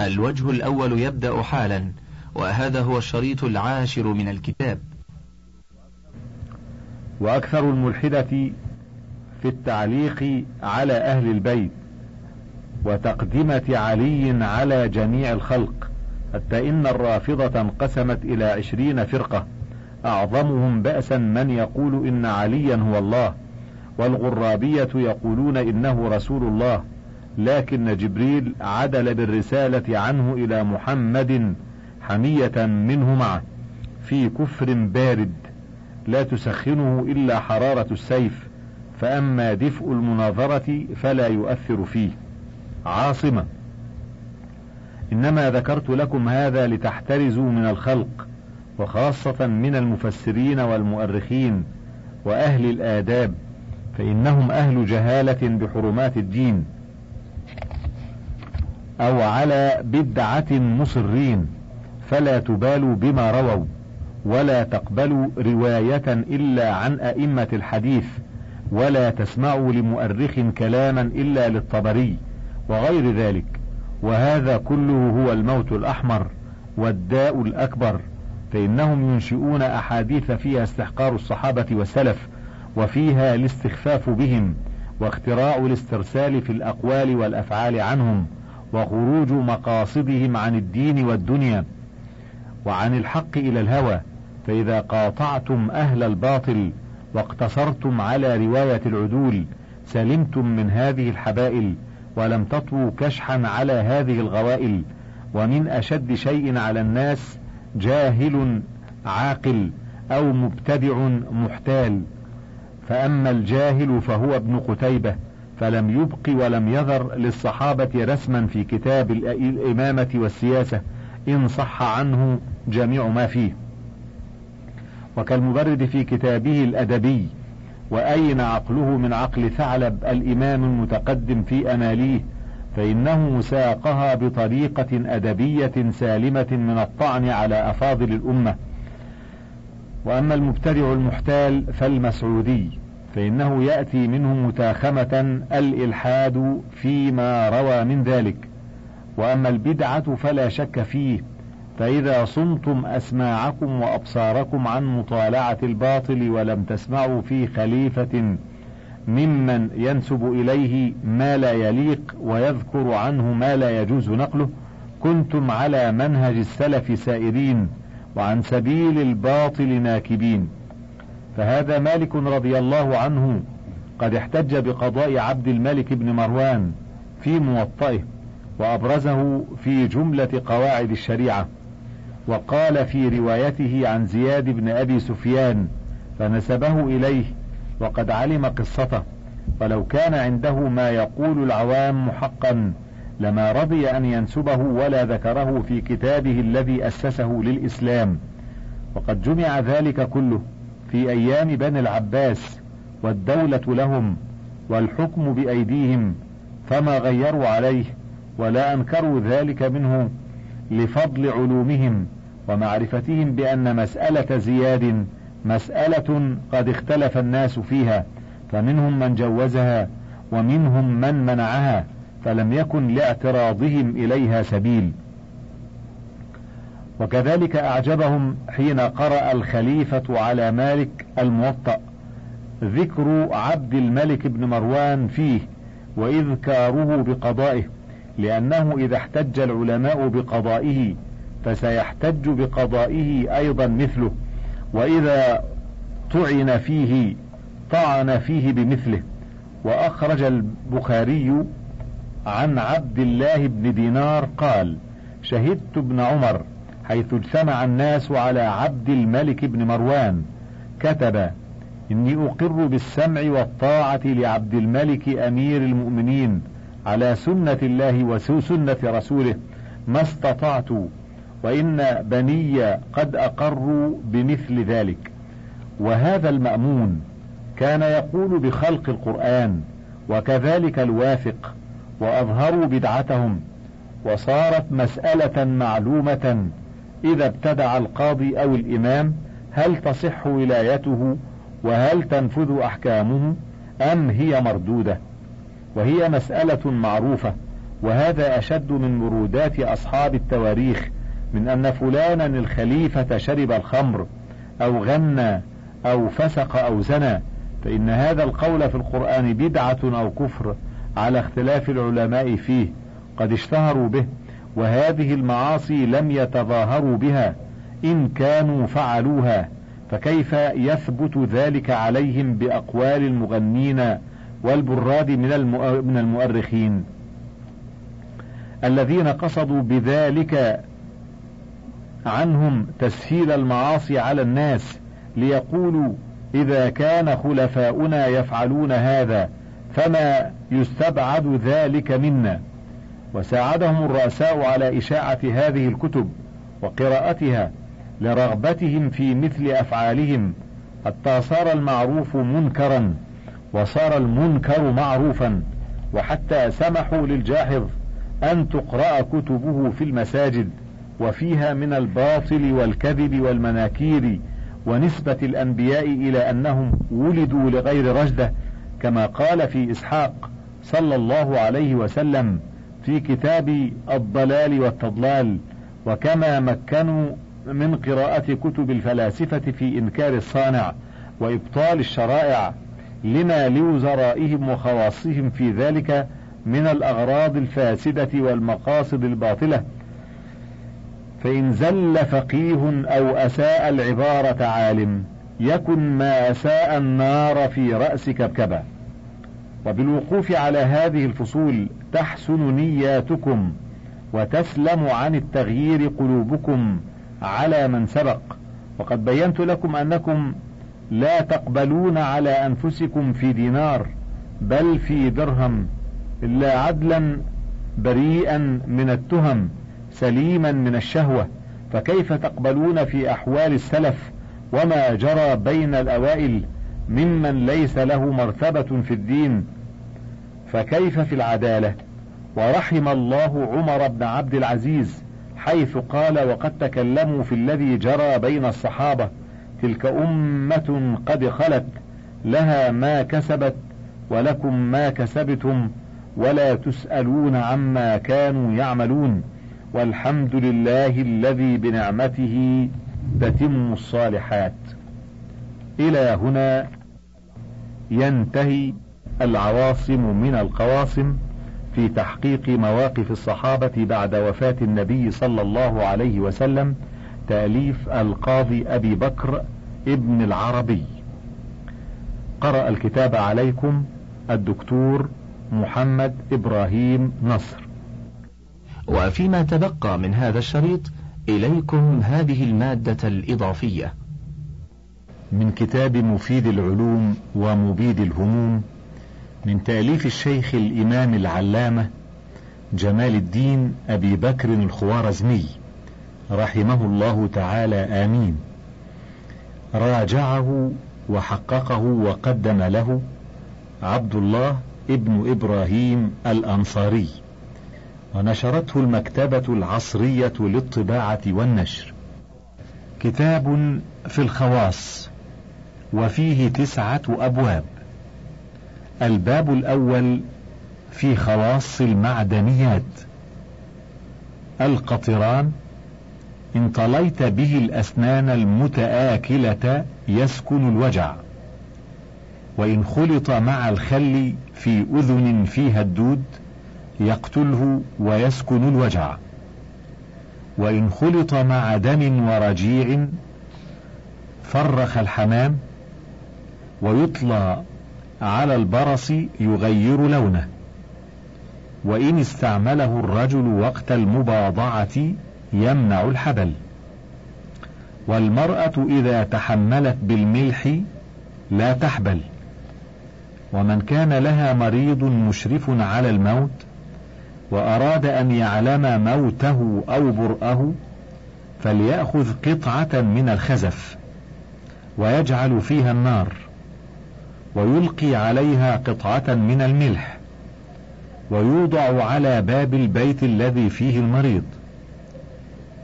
الوجه الأول يبدأ حالا وهذا هو الشريط العاشر من الكتاب. وأكثر الملحدة في التعليق على أهل البيت وتقدمة علي على جميع الخلق حتى إن الرافضة انقسمت إلى عشرين فرقة. أعظمهم بأسا من يقول إن عليا هو الله والغرابية يقولون إنه رسول الله. لكن جبريل عدل بالرسالة عنه إلى محمد حمية منه معه في كفر بارد لا تسخنه إلا حرارة السيف فأما دفء المناظرة فلا يؤثر فيه. عاصمة. إنما ذكرت لكم هذا لتحترزوا من الخلق وخاصة من المفسرين والمؤرخين وأهل الآداب فإنهم أهل جهالة بحرمات الدين. أو على بدعة مصرين فلا تبالوا بما رووا ولا تقبلوا رواية إلا عن أئمة الحديث ولا تسمعوا لمؤرخ كلاما إلا للطبري وغير ذلك. وهذا كله هو الموت الأحمر والداء الأكبر فإنهم ينشئون أحاديث فيها استحقار الصحابة والسلف وفيها الاستخفاف بهم واختراع الاسترسال في الأقوال والأفعال عنهم. وخروج مقاصدهم عن الدين والدنيا وعن الحق إلى الهوى فإذا قاطعتم أهل الباطل واقتصرتم على رواية العدول سلمتم من هذه الحبائل ولم تطووا كشحا على هذه الغوائل ومن أشد شيء على الناس جاهل عاقل أو مبتدع محتال فأما الجاهل فهو ابن قتيبة. فلم يبق ولم يذر للصحابة رسما في كتاب الإمامة والسياسة إن صح عنه جميع ما فيه. وكالمبرد في كتابه الأدبي وأين عقله من عقل ثعلب الإمام المتقدم في أماليه فإنه ساقها بطريقة أدبية سالمة من الطعن على أفاضل الأمة. وأما المبتدع المحتال فالمسعودي. فإنه يأتي منه متاخمة الإلحاد فيما روى من ذلك. وأما البدعة فلا شك فيه فإذا صمتم أسماعكم وأبصاركم عن مطالعة الباطل ولم تسمعوا في خليفة ممن ينسب إليه ما لا يليق ويذكر عنه ما لا يجوز نقله كنتم على منهج السلف سائرين وعن سبيل الباطل ناكبين. فهذا مالك رضي الله عنه قد احتج بقضاء عبد الملك بن مروان في موطئه وأبرزه في جملة قواعد الشريعة وقال في روايته عن زياد بن أبي سفيان فنسبه إليه وقد علم قصته ولو كان عنده ما يقول العوام حقا لما رضي أن ينسبه ولا ذكره في كتابه الذي أسسه للإسلام وقد جمع ذلك كله في أيام بني العباس والدولة لهم والحكم بأيديهم فما غيروا عليه ولا أنكروا ذلك منه لفضل علومهم ومعرفتهم بأن مسألة زياد مسألة قد اختلف الناس فيها فمنهم من جوزها ومنهم من منعها فلم يكن لاعتراضهم إليها سبيل. وكذلك أعجبهم حين قرأ الخليفة على مالك الموطأ ذكر عبد الملك بن مروان فيه وإذكاره بقضائه لأنه إذا احتج العلماء بقضائه فسيحتج بقضائه أيضا مثله وإذا طعن فيه طعن فيه بمثله. وأخرج البخاري عن عبد الله بن دينار قال شهدت ابن عمر حيث اجتمع الناس على عبد الملك بن مروان. كتب إني أقر بالسمع والطاعة لعبد الملك أمير المؤمنين على سنة الله وسنة رسوله ما استطعت وإن بني قد أقروا بمثل ذلك. وهذا المأمون كان يقول بخلق القرآن وكذلك الواثق وأظهروا بدعتهم وصارت مسألة معلومة إذا ابتدع القاضي أو الإمام هل تصح ولايته؟ وهل تنفذ أحكامه؟ أم هي مردودة؟ وهي مسألة معروفة وهذا أشد من مرودات أصحاب التواريخ من أن فلانا الخليفة شرب الخمر أو غنى أو فسق أو زنى فإن هذا القول في القرآن بدعة أو كفر على اختلاف العلماء فيه قد اشتهروا به. وهذه المعاصي لم يتظاهروا بها إن كانوا فعلوها فكيف يثبت ذلك عليهم بأقوال المغنين والبراد من المؤرخين؟ الذين قصدوا بذلك عنهم تسهيل المعاصي على الناس ليقولوا إذا كان خلفاؤنا يفعلون هذا فما يستبعد ذلك منا. وساعدهم الرؤساء على إشاعة هذه الكتب وقراءتها لرغبتهم في مثل أفعالهم حتى صار المعروف منكرا وصار المنكر معروفا وحتى سمحوا للجاحظ أن تقرأ كتبه في المساجد وفيها من الباطل والكذب والمناكير ونسبة الأنبياء إلى أنهم ولدوا لغير رجدة كما قال في إسحاق صلى الله عليه وسلم في كتاب الضلال والتضلال وكما مكنوا من قراءة كتب الفلاسفة في إنكار الصانع وإبطال الشرائع لما لوزرائهم وخواصهم في ذلك من الأغراض الفاسدة والمقاصد الباطلة. فإن زل فقيه أو أساء العبارة عالم يكن ما أساء النار في رأس كبكبة. وبالوقوف على هذه الفصول تحسن نياتكم وتسلم عن التغيير قلوبكم على من سبق. وقد بينت لكم أنكم لا تقبلون على أنفسكم في دينار بل في درهم إلا عدلا بريئا من التهم سليما من الشهوة. فكيف تقبلون في أحوال السلف وما جرى بين الأوائل ممن ليس له مرتبة في الدين فكيف في العدالة؟ ورحم الله عمر بن عبد العزيز حيث قال وقد تكلموا في الذي جرى بين الصحابة تلك أمة قد خلت لها ما كسبت ولكم ما كسبتم ولا تسألون عما كانوا يعملون والحمد لله الذي بنعمته تتم الصالحات. إلى هنا ينتهي العواصم من القواصم في تحقيق مواقف الصحابة بعد وفاة النبي صلى الله عليه وسلم تأليف القاضي أبي بكر ابن العربي. قرأ الكتاب عليكم الدكتور محمد إبراهيم نصر. وفيما تبقى من هذا الشريط إليكم هذه المادة الإضافية. من كتاب مفيد العلوم ومبيد الهموم من تأليف الشيخ الإمام العلامة جمال الدين أبي بكر الخوارزمي رحمه الله تعالى. آمين. راجعه وحققه وقدم له عبد الله ابن إبراهيم الأنصاري ونشرته المكتبة العصرية للطباعة والنشر. كتاب في الخواص. وفيه تسعة أبواب. الباب الأول في خواص المعدنيات. القطران إن طليت به الأسنان المتآكلة يسكن الوجع. وإن خلط مع الخل في أذن فيها الدود يقتله ويسكن الوجع. وإن خلط مع دم ورجيع فرخ الحمام ويطلى على البرص يغير لونه. وإن استعمله الرجل وقت المباضعة يمنع الحبل. والمرأة إذا تحملت بالملح لا تحبل. ومن كان لها مريض مشرف على الموت وأراد أن يعلم موته أو برأه فليأخذ قطعة من الخزف ويجعل فيها النار. ويلقي عليها قطعة من الملح ويوضع على باب البيت الذي فيه المريض.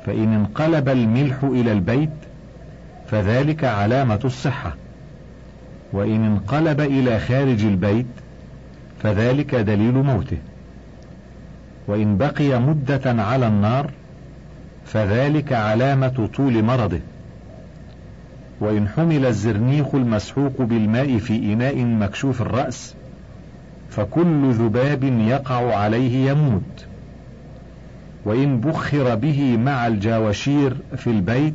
فإن انقلب الملح إلى البيت فذلك علامة الصحة. وإن انقلب إلى خارج البيت فذلك دليل موته. وإن بقي مدة على النار فذلك علامة طول مرضه. وإن حمل الزرنيخ المسحوق بالماء في إناء مكشوف الرأس فكل ذباب يقع عليه يموت. وإن بخر به مع الجاوشير في البيت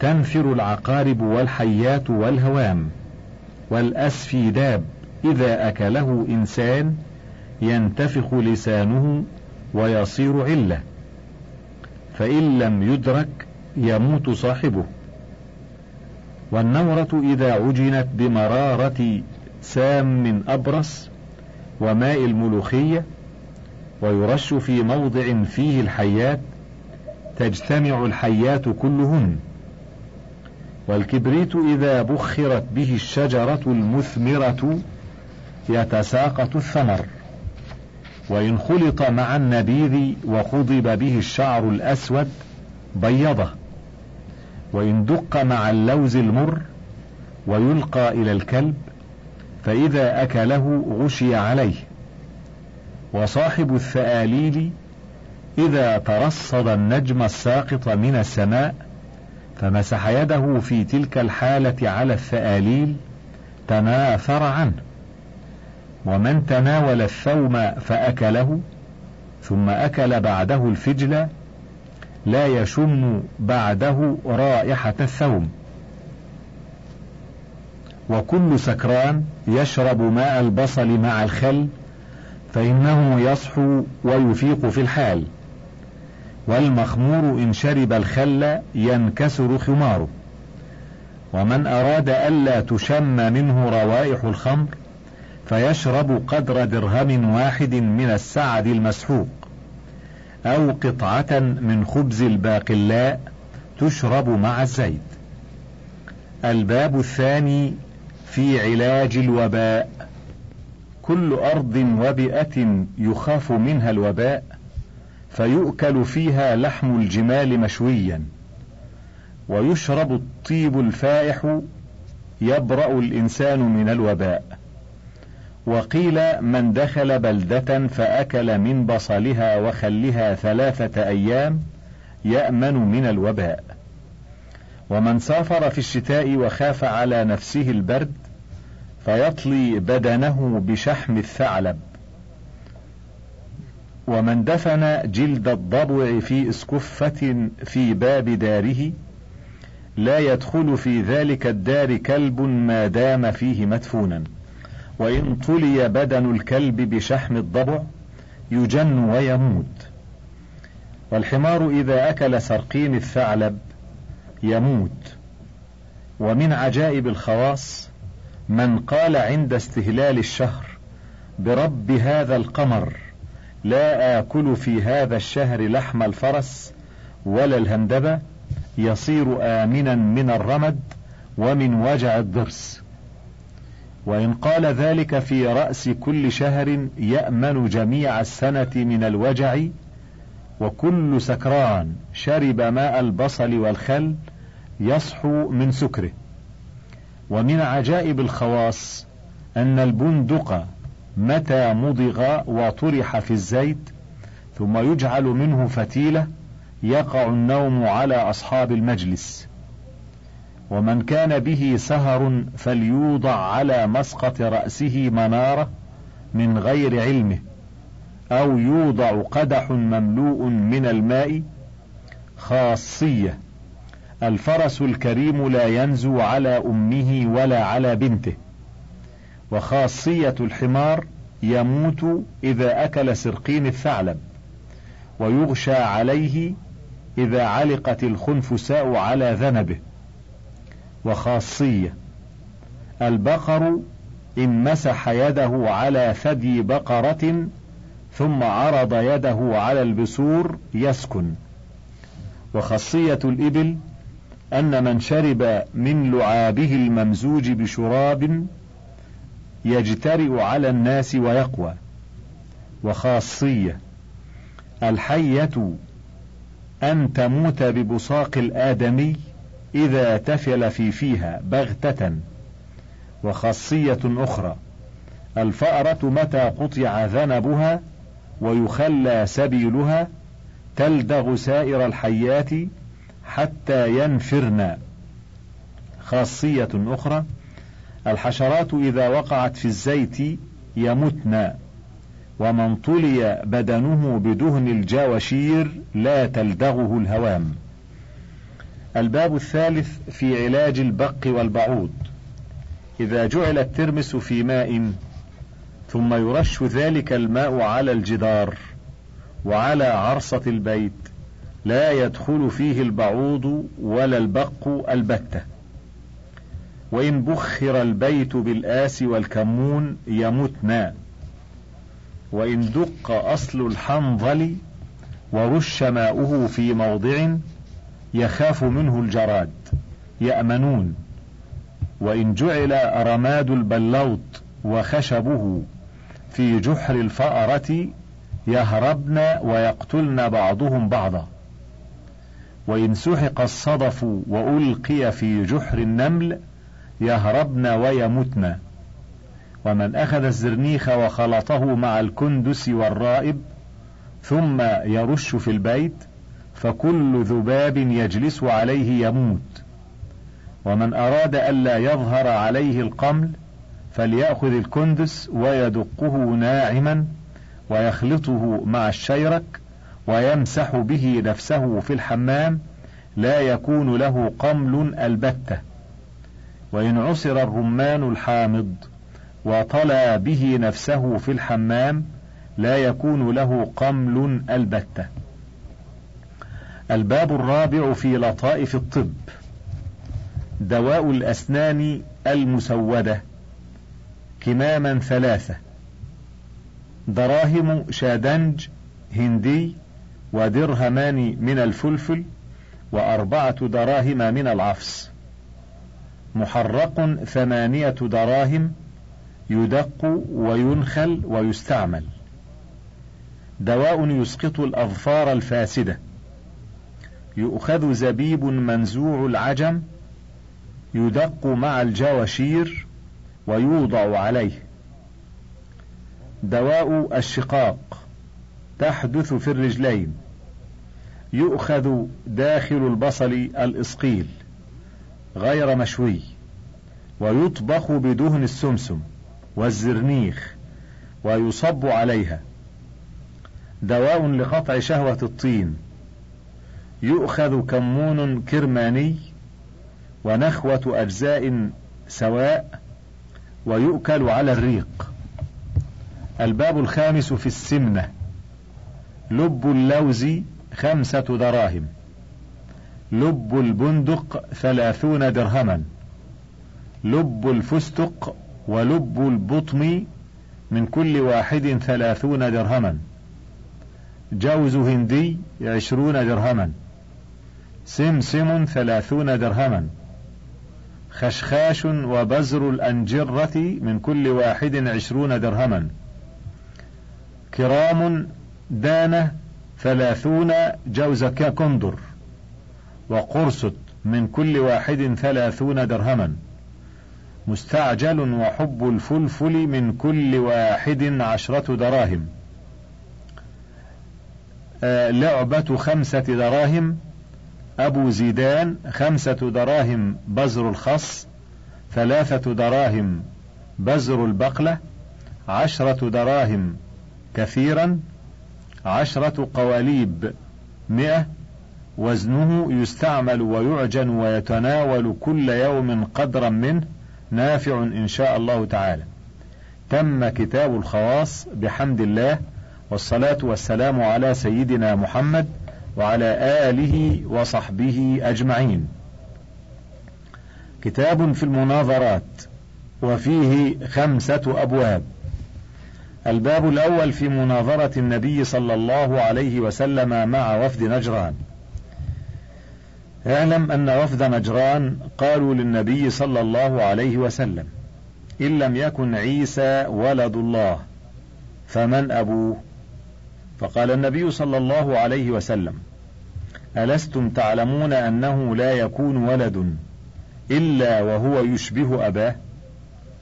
تنفر العقارب والحيات والهوام والأسفيداب إذا أكله إنسان ينتفخ لسانه ويصير علة فإن لم يدرك يموت صاحبه. والنورة إذا عجنت بمرارة سام أبرص وماء الملوخية ويرش في موضع فيه الحيات تجتمع الحيات كلهن. والكبريت إذا بخرت به الشجرة المثمرة يتساقط الثمر. وإن خلط مع النبيذ وخضب به الشعر الأسود بيضة. وإن دق مع اللوز المر ويلقى إلى الكلب فإذا أكله غشي عليه. وصاحب الثآليل إذا ترصد النجم الساقط من السماء فمسح يده في تلك الحالة على الثآليل تناثر عنه. ومن تناول الثوم فأكله ثم أكل بعده الفجل لا يشم بعده رائحة الثوم. وكل سكران يشرب ماء البصل مع الخل فإنه يصحو ويفيق في الحال. والمخمور إن شرب الخل ينكسر خماره. ومن أراد ألا تشم منه روائح الخمر فيشرب قدر درهم واحد من السعد المسحوق. أو قطعة من خبز الباقلاء تشرب مع الزيت. الباب الثاني في علاج الوباء. كل أرض وبئة يخاف منها الوباء فيؤكل فيها لحم الجمال مشويا ويشرب الطيب الفائح يبرأ الإنسان من الوباء وقيل من دخل بلدة فأكل من بصلها وخلها ثلاثة أيام يأمن من الوباء. ومن سافر في الشتاء وخاف على نفسه البرد فيطلي بدنه بشحم الثعلب. ومن دفن جلد الضبع في اسكفة في باب داره لا يدخل في ذلك الدار كلب ما دام فيه مدفونا. وإن طلي بدن الكلب بشحم الضبع يجن ويموت. والحمار إذا أكل سرقين الثعلب يموت. ومن عجائب الخواص من قال عند استهلال الشهر برب هذا القمر لا آكل في هذا الشهر لحم الفرس ولا الهندبة يصير آمنا من الرمد ومن وجع الضرس وإن قال ذلك في رأس كل شهر يأمن جميع السنة من الوجع وكل سكران شرب ماء البصل والخل يصحو من سكره. ومن عجائب الخواص أن البندق متى مضغ وطرح في الزيت ثم يجعل منه فتيلة يقع النوم على أصحاب المجلس. ومن كان به سهر فليوضع على مسقط رأسه منارة من غير علمه أو يوضع قدح مملوء من الماء خاصية. الفرس الكريم لا ينزو على أمه ولا على بنته. وخاصية الحمار يموت إذا أكل سرقين الثعلب ويغشى عليه إذا علقت الخنفساء على ذنبه. وخاصية. البقر إن مسح يده على ثدي بقرة ثم عرض يده على البسور يسكن. وخاصية الإبل أن من شرب من لعابه الممزوج بشراب يجترئ على الناس ويقوى. وخاصية الحية أن تموت ببصاق الآدمي إذا تفل في فيها بغتة وخاصية أخرى الفأرة متى قطع ذنبها ويخلى سبيلها تلدغ سائر الحيات حتى ينفرن. خاصية أخرى الحشرات إذا وقعت في الزيت يمتن ومن طلي بدنه بدهن الجاوشير لا تلدغه الهوام. الباب الثالث في علاج البق والبعوض. إذا جعل الترمس في ماء ثم يرش ذلك الماء على الجدار وعلى عرصة البيت لا يدخل فيه البعوض ولا البق البتة. وإن بخر البيت بالآس والكمون يمتنا وإن دق أصل الحنظل ورش ماؤه في موضع يخاف منه الجراد يأمنون. وإن جعل رماد البلوط وخشبه في جحر الفأرة يهربن ويقتلن بعضهم بعضا. وإن سحق الصدف وألقي في جحر النمل يهربن ويمتن. ومن أخذ الزرنيخ وخلطه مع الكندس والرائب ثم يرش في البيت فكل ذباب يجلس عليه يموت. ومن أراد ألا يظهر عليه القمل فليأخذ الكندس ويدقه ناعما ويخلطه مع الشيرك ويمسح به نفسه في الحمام لا يكون له قمل البتة. وإن عصر الرمان الحامض وطلى به نفسه في الحمام لا يكون له قمل البتة. الباب الرابع في لطائف الطب. دواء الأسنان المسودة. كماما ثلاثة. دراهم شادنج هندي ودرهمان من الفلفل وأربعة دراهم من العفص محرق ثمانية دراهم يدق وينخل ويستعمل. دواء يسقط الأظفار الفاسدة. يؤخذ زبيب منزوع العجم يدق مع الجواشير ويوضع عليه. دواء الشقاق تحدث في الرجلين. يؤخذ داخل البصل الإسقيل غير مشوي ويطبخ بدهن السمسم والزرنيخ ويصب عليها. دواء لقطع شهوة الطين يؤخذ كمون كرماني ونخوة أجزاء سواء ويؤكل على الريق. الباب الخامس في السمنة. لب اللوز خمسة دراهم. لب البندق ثلاثون درهما. لب الفستق ولب البطم من كل واحد ثلاثون درهما. جوز هندي عشرون درهما. سمسم ثلاثون درهما. خشخاش وبزر الأنجرة من كل واحد عشرون درهما. كرام دانة ثلاثون جوز كندر. وقرصت من كل واحد ثلاثون درهما. مستعجل وحب الفلفل من كل واحد عشرة دراهم. آه لعبة خمسة دراهم. أبو زيدان خمسة دراهم بزر الخص ثلاثة دراهم بزر البقلة عشرة دراهم كثيرا عشرة قواليب مئة وزنه يستعمل ويعجن ويتناول كل يوم قدرا منه نافع إن شاء الله تعالى. تم كتاب الخواص بحمد الله والصلاة والسلام على سيدنا محمد وعلى آله وصحبه أجمعين. كتاب في المناظرات وفيه خمسة أبواب. الباب الأول في مناظرة النبي صلى الله عليه وسلم مع وفد نجران. اعلم أن وفد نجران قالوا للنبي صلى الله عليه وسلم إن لم يكن عيسى ولد الله فمن أبوه؟ فقال النبي صلى الله عليه وسلم ألستم تعلمون أنه لا يكون ولد إلا وهو يشبه أباه؟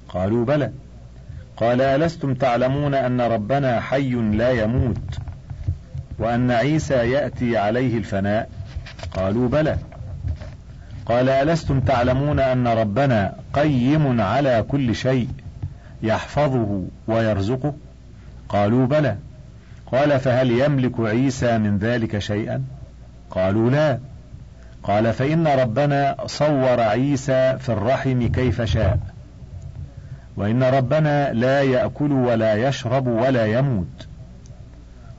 قالوا بلى. قال ألستم تعلمون أن ربنا حي لا يموت وأن عيسى يأتي عليه الفناء؟ قالوا بلى. قال ألستم تعلمون أن ربنا قيم على كل شيء يحفظه ويرزقه؟ قالوا بلى. قال فهل يملك عيسى من ذلك شيئا؟ قالوا لا. قال فإن ربنا صور عيسى في الرحم كيف شاء. وإن ربنا لا يأكل ولا يشرب ولا يموت.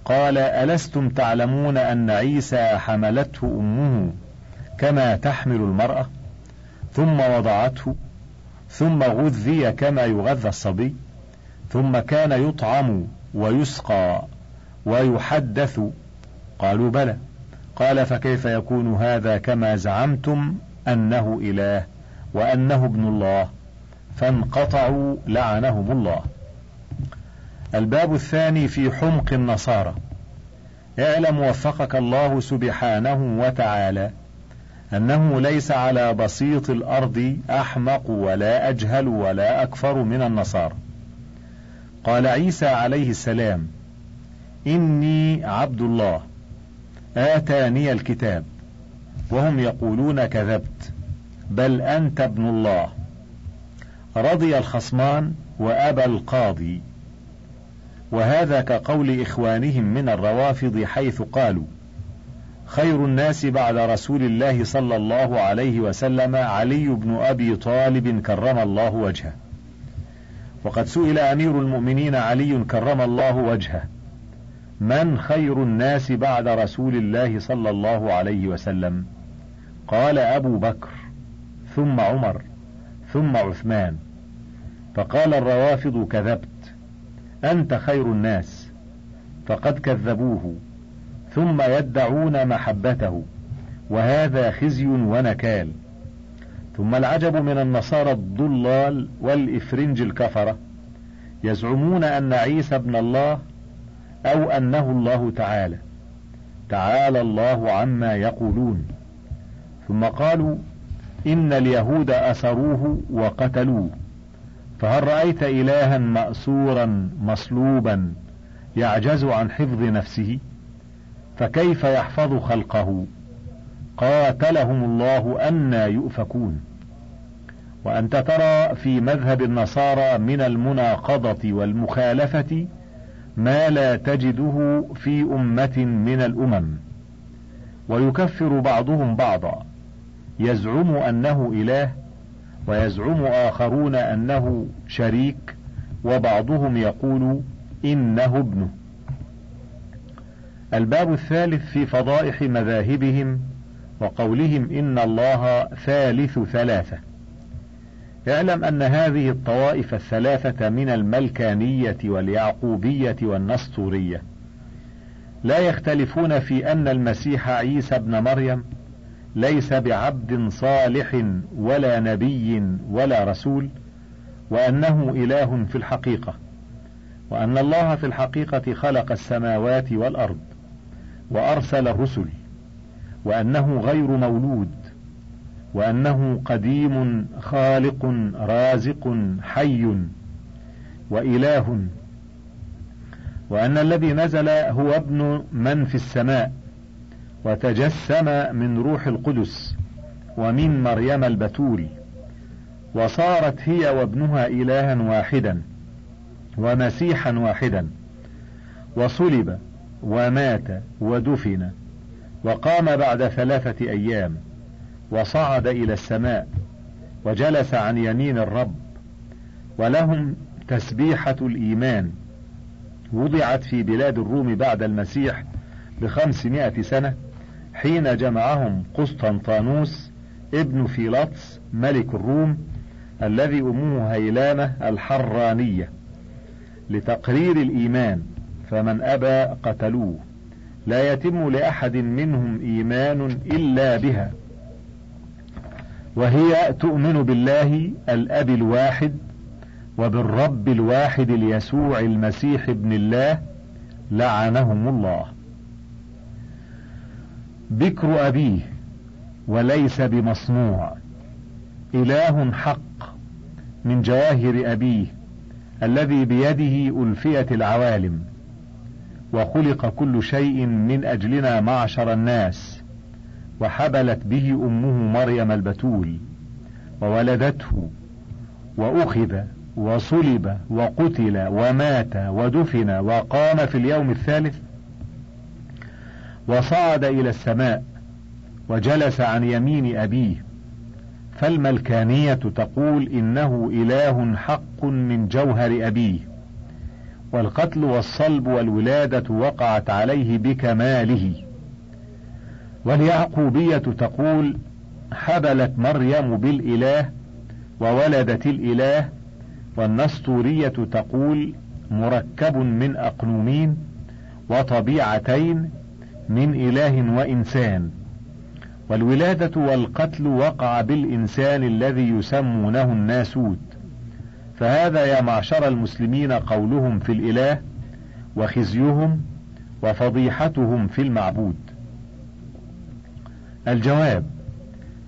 قال ألستم تعلمون أن عيسى حملته أمه كما تحمل المرأة؟ ثم وضعته ثم غذي كما يغذى الصبي ثم كان يطعم ويسقى. ويحدث. قالوا بلى. قال فكيف يكون هذا كما زعمتم أنه إله وأنه ابن الله؟ فانقطعوا لعنهم الله. الباب الثاني في حمق النصارى. اعلم وفقك الله سبحانه وتعالى أنه ليس على بسيط الأرض أحمق ولا أجهل ولا أكفر من النصارى. قال عيسى عليه السلام إني عبد الله. آتاني الكتاب. وهم يقولون كذبت. بل أنت ابن الله. رضي الخصمان وابى القاضي. وهذا كقول إخوانهم من الروافض حيث قالوا خير الناس بعد رسول الله صلى الله عليه وسلم علي بن أبي طالب كرم الله وجهه. وقد سئل أمير المؤمنين علي كرم الله وجهه. من خير الناس بعد رسول الله صلى الله عليه وسلم؟ قال أبو بكر ثم عمر ثم عثمان. فقال الروافض كذبت. أنت خير الناس. فقد كذبوه. ثم يدعون محبته. وهذا خزي ونكال. ثم العجب من النصارى الضلال والإفرنج الكفرة. يزعمون أن عيسى ابن الله أو أنه الله تعالى. تعالى الله عما يقولون. ثم قالوا إن اليهود أسروه وقتلوه. فهل رأيت إلها مأسورا مصلوبا يعجز عن حفظ نفسه؟ فكيف يحفظ خلقه؟ قاتلهم الله أنى يؤفكون. وأنت ترى في مذهب النصارى من المناقضة والمخالفة ما لا تجده في أمة من الأمم. ويكفر بعضهم بعضا. يزعم أنه إله ويزعم آخرون أنه شريك وبعضهم يقول إنه ابنه. الباب الثالث في فضائح مذاهبهم وقولهم إن الله ثالث ثلاثة. اعلم أن هذه الطوائف الثلاثة من الملكانية واليعقوبية والنسطورية. لا يختلفون في أن المسيح عيسى ابن مريم ليس بعبد صالح ولا نبي ولا رسول وأنه إله في الحقيقة وأن الله في الحقيقة خلق السماوات والأرض وأرسل الرسل وأنه غير مولود وأنه قديم خالق رازق حي وإله. وأن الذي نزل هو ابن من في السماء وتجسم من روح القدس ومن مريم البتول وصارت هي وابنها إلها واحدا ومسيحا واحدا وصلب ومات ودفن وقام بعد ثلاثة أيام. وصعد إلى السماء وجلس عن يمين الرب ولهم تسبيحة الإيمان. وضعت في بلاد الروم بعد المسيح بخمسمائة سنة حين جمعهم قسطنطانوس ابن فيلاطس ملك الروم الذي أمه هيلامة الحرانية لتقرير الإيمان. فمن أبى قتلوه. لا يتم لأحد منهم إيمان إلا بها. وهي تؤمن بالله الأب الواحد وبالرب الواحد اليسوع المسيح ابن الله لعنهم الله. بكر أبيه وليس بمصنوع. إله حق من جواهر أبيه الذي بيده ألفية العوالم وخلق كل شيء من أجلنا معشر الناس. وحبلت به أمه مريم البتول وولدته وأخذ وصلب وقتل ومات ودفن وقام في اليوم الثالث وصعد إلى السماء وجلس عن يمين أبيه فالملكانية تقول إنه إله حق من جوهر أبيه والقتل والصلب والولادة وقعت عليه بكماله. واليعقوبية تقول حبلت مريم بالإله وولدت الإله والنسطورية تقول مركب من أقنومين وطبيعتين من إله وإنسان. والولادة والقتل وقع بالإنسان الذي يسمونه الناسوت. فهذا يا معشر المسلمين قولهم في الإله وخزيهم وفضيحتهم في المعبود. الجواب.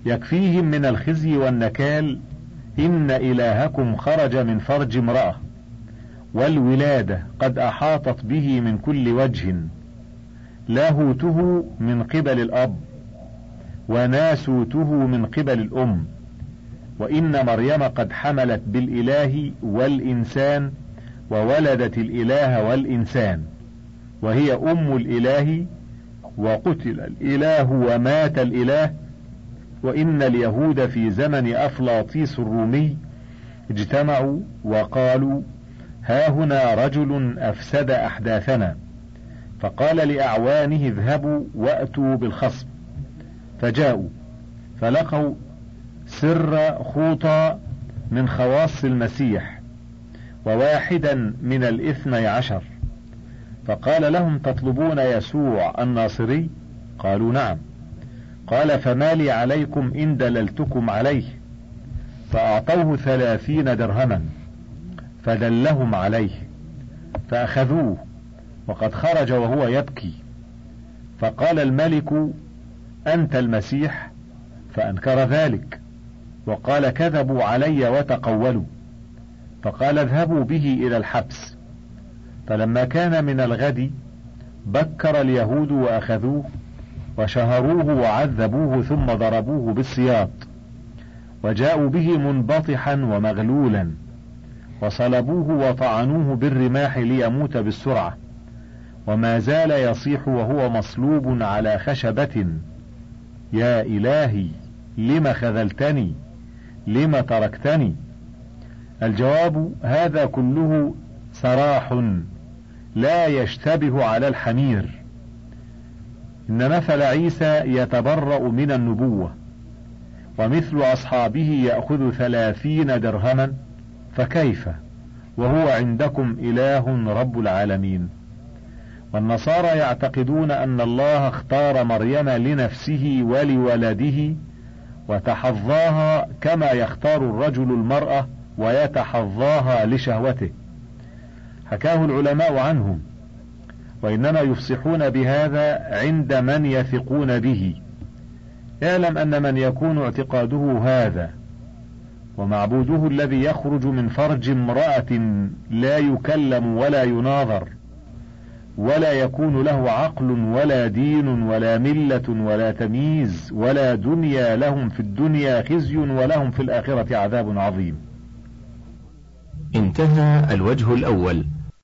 يكفيهم من الخزي والنكال إن إلهكم خرج من فرج امرأة والولادة قد أحاطت به من كل وجه لاهوته من قبل الأب وناسوته من قبل الأم وإن مريم قد حملت بالإله والإنسان وولدت الإله والإنسان وهي أم الإله وقتل الإله ومات الإله وإن اليهود في زمن أفلاطيس الرومي اجتمعوا وقالوا ها هنا رجل أفسد أحداثنا. فقال لأعوانه اذهبوا وأتوا بالخصم. فجاءوا فلقوا سر خوطة من خواص المسيح وواحدا من الإثني عشر. فقال لهم تطلبون يسوع الناصري؟ قالوا نعم. قال فما لي عليكم إن دللتكم عليه. فأعطوه ثلاثين درهما فدلهم عليه. فأخذوه وقد خرج وهو يبكي. فقال الملك أنت المسيح؟ فأنكر ذلك. وقال كذبوا علي وتقولوا. فقال اذهبوا به إلى الحبس. فلما كان من الغد بكر اليهود وأخذوه وشهروه وعذبوه ثم ضربوه بالسياط وجاءوا به منبطحا ومغلولا وصلبوه وطعنوه بالرماح ليموت بالسرعة وما زال يصيح وهو مصلوب على خشبة يا إلهي لم خذلتني؟ لم تركتني؟ الجواب هذا كله سراح لا يشتبه على الحمير. إن مثل عيسى يتبرأ من النبوة ومثل أصحابه يأخذ ثلاثين درهما فكيف؟ وهو عندكم إله رب العالمين. والنصارى يعتقدون أن الله اختار مريم لنفسه ولولده وتحظاها كما يختار الرجل المرأة ويتحظاها لشهوته. حكاه العلماء عنهم وإنما يفصحون بهذا عند من يثقون به. اعلم أن من يكون اعتقاده هذا ومعبوده الذي يخرج من فرج امرأة لا يكلم ولا يناظر ولا يكون له عقل ولا دين ولا ملة ولا تمييز ولا دنيا لهم في الدنيا خزي ولهم في الآخرة عذاب عظيم. انتهى الوجه الأول.